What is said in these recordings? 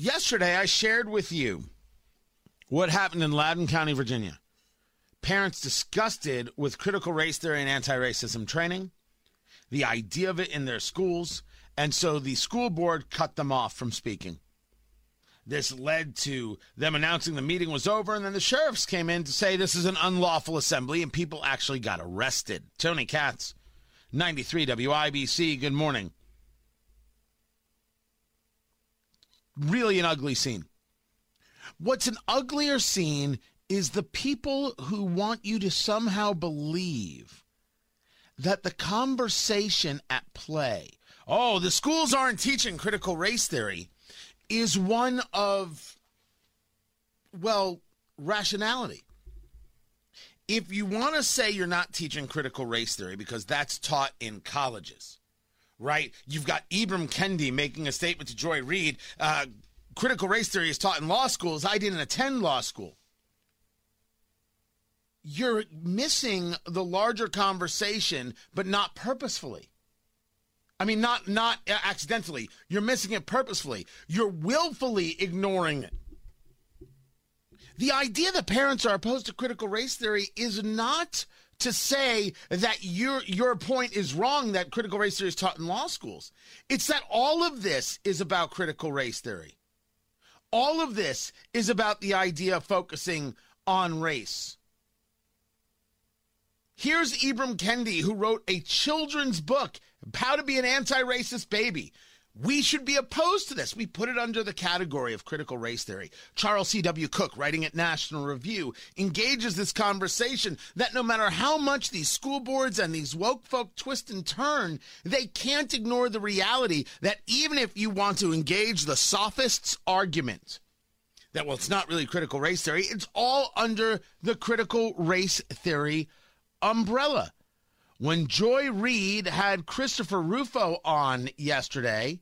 Yesterday, I shared with you what happened in Loudoun County, Virginia. Parents disgusted with critical race theory and anti racism training, the idea of it in their schools, and so the school board cut them off from speaking. This led to them announcing the meeting was over, and then the sheriffs came in to say this is an unlawful assembly, and people actually got arrested. Tony Katz, 93 WIBC, good morning. Really an ugly scene. What's an uglier scene is the people who want you to somehow believe that the conversation at play, oh, the schools aren't teaching critical race theory, is one of, well, rationality. If you want to say you're not teaching critical race theory because that's taught in colleges, right? You've got Ibram Kendi making a statement to Joy Reid. Uh, critical race theory is taught in law schools. I didn't attend law school you're missing the larger conversation, but not purposefully. I mean, not not accidentally. You're missing it purposefully. You're willfully ignoring it. The idea that parents are opposed to critical race theory is not to say that your your point is wrong that critical race theory is taught in law schools. It's that all of this is about critical race theory. All of this is about the idea of focusing on race. Here's Ibram Kendi, who wrote a children's book, How to Be an Anti Racist Baby. We should be opposed to this. We put it under the category of critical race theory. Charles C.W. Cooke, writing at National Review, engages this conversation that no matter how much these school boards and these woke folk twist and turn, they can't ignore the reality that even if you want to engage the sophist's argument, that, well, it's not really critical race theory, it's all under the critical race theory umbrella. When Joy Reid had Christopher Rufo on yesterday,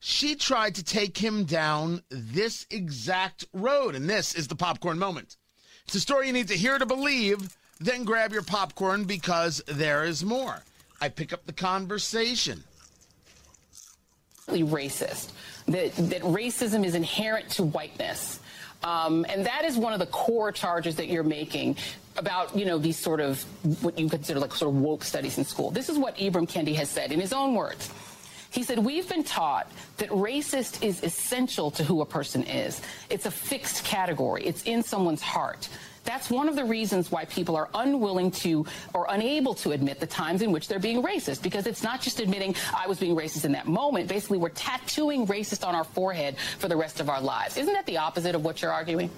she tried to take him down this exact road. And this is the popcorn moment. It's a story you need to hear to believe, then grab your popcorn because there is more. I pick up the conversation. Racist. That, that racism is inherent to whiteness. Um, and that is one of the core charges that you're making about, you know, these sort of what you consider like sort of woke studies in school. This is what Ibram Kendi has said in his own words. He said, We've been taught that racist is essential to who a person is. It's a fixed category, it's in someone's heart. That's one of the reasons why people are unwilling to or unable to admit the times in which they're being racist, because it's not just admitting I was being racist in that moment. Basically, we're tattooing racist on our forehead for the rest of our lives. Isn't that the opposite of what you're arguing?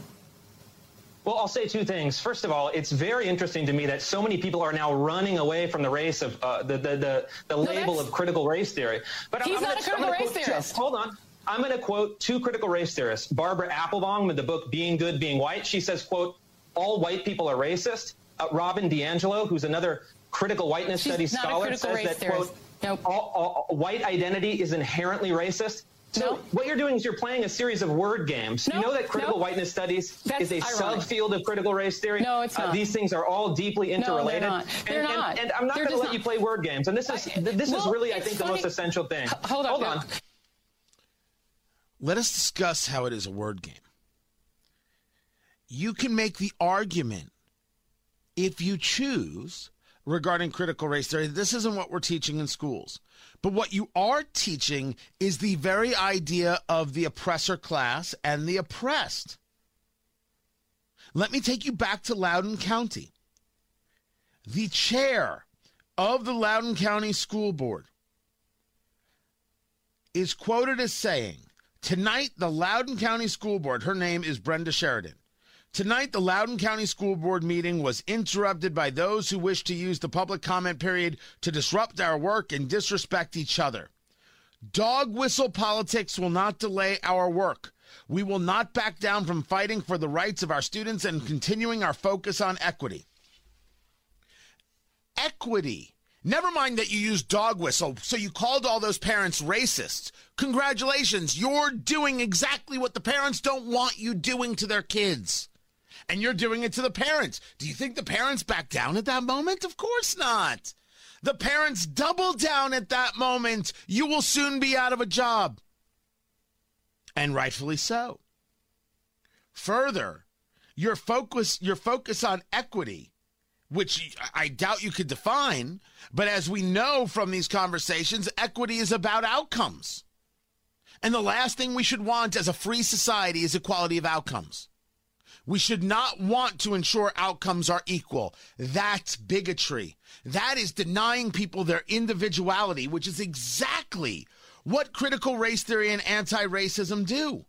Well, I'll say two things. First of all, it's very interesting to me that so many people are now running away from the race of uh, the the the, the no, label of critical race theory. But he's I'm, not gonna, a critical race theorist. Hold on. I'm going to quote two critical race theorists. Barbara Applebaum in the book Being Good, Being White. She says, quote, all white people are racist. Uh, Robin DiAngelo, who's another critical whiteness She's studies scholar, says that, quote, nope. all, all, white identity is inherently racist. So what you're doing is you're playing a series of word games. you know that critical whiteness studies That's is a ironic. subfield of critical race theory. No, it's uh, not. Uh, these things are all deeply interrelated. No, they're not. They're and, not. And, and I'm not going to let not. you play word games. And this is this well, is really, I think, funny. the most essential thing. H- hold, on. hold on. on. Let us discuss how it is a word game. You can make the argument if you choose regarding critical race theory. This isn't what we're teaching in schools. But what you are teaching is the very idea of the oppressor class and the oppressed. Let me take you back to Loudoun County. The chair of the Loudoun County School Board is quoted as saying, Tonight, the Loudoun County School Board, her name is Brenda Sheridan, Tonight, the Loudoun County School Board meeting was interrupted by those who wish to use the public comment period to disrupt our work and disrespect each other. Dog whistle politics will not delay our work. We will not back down from fighting for the rights of our students and continuing our focus on equity. Equity. Never mind that you used dog whistle, so you called all those parents racists. Congratulations, you're doing exactly what the parents don't want you doing to their kids and you're doing it to the parents. Do you think the parents back down at that moment? Of course not. The parents double down at that moment. You will soon be out of a job. And rightfully so. Further, your focus your focus on equity, which I doubt you could define, but as we know from these conversations, equity is about outcomes. And the last thing we should want as a free society is equality of outcomes. We should not want to ensure outcomes are equal. That's bigotry. That is denying people their individuality, which is exactly what critical race theory and anti racism do.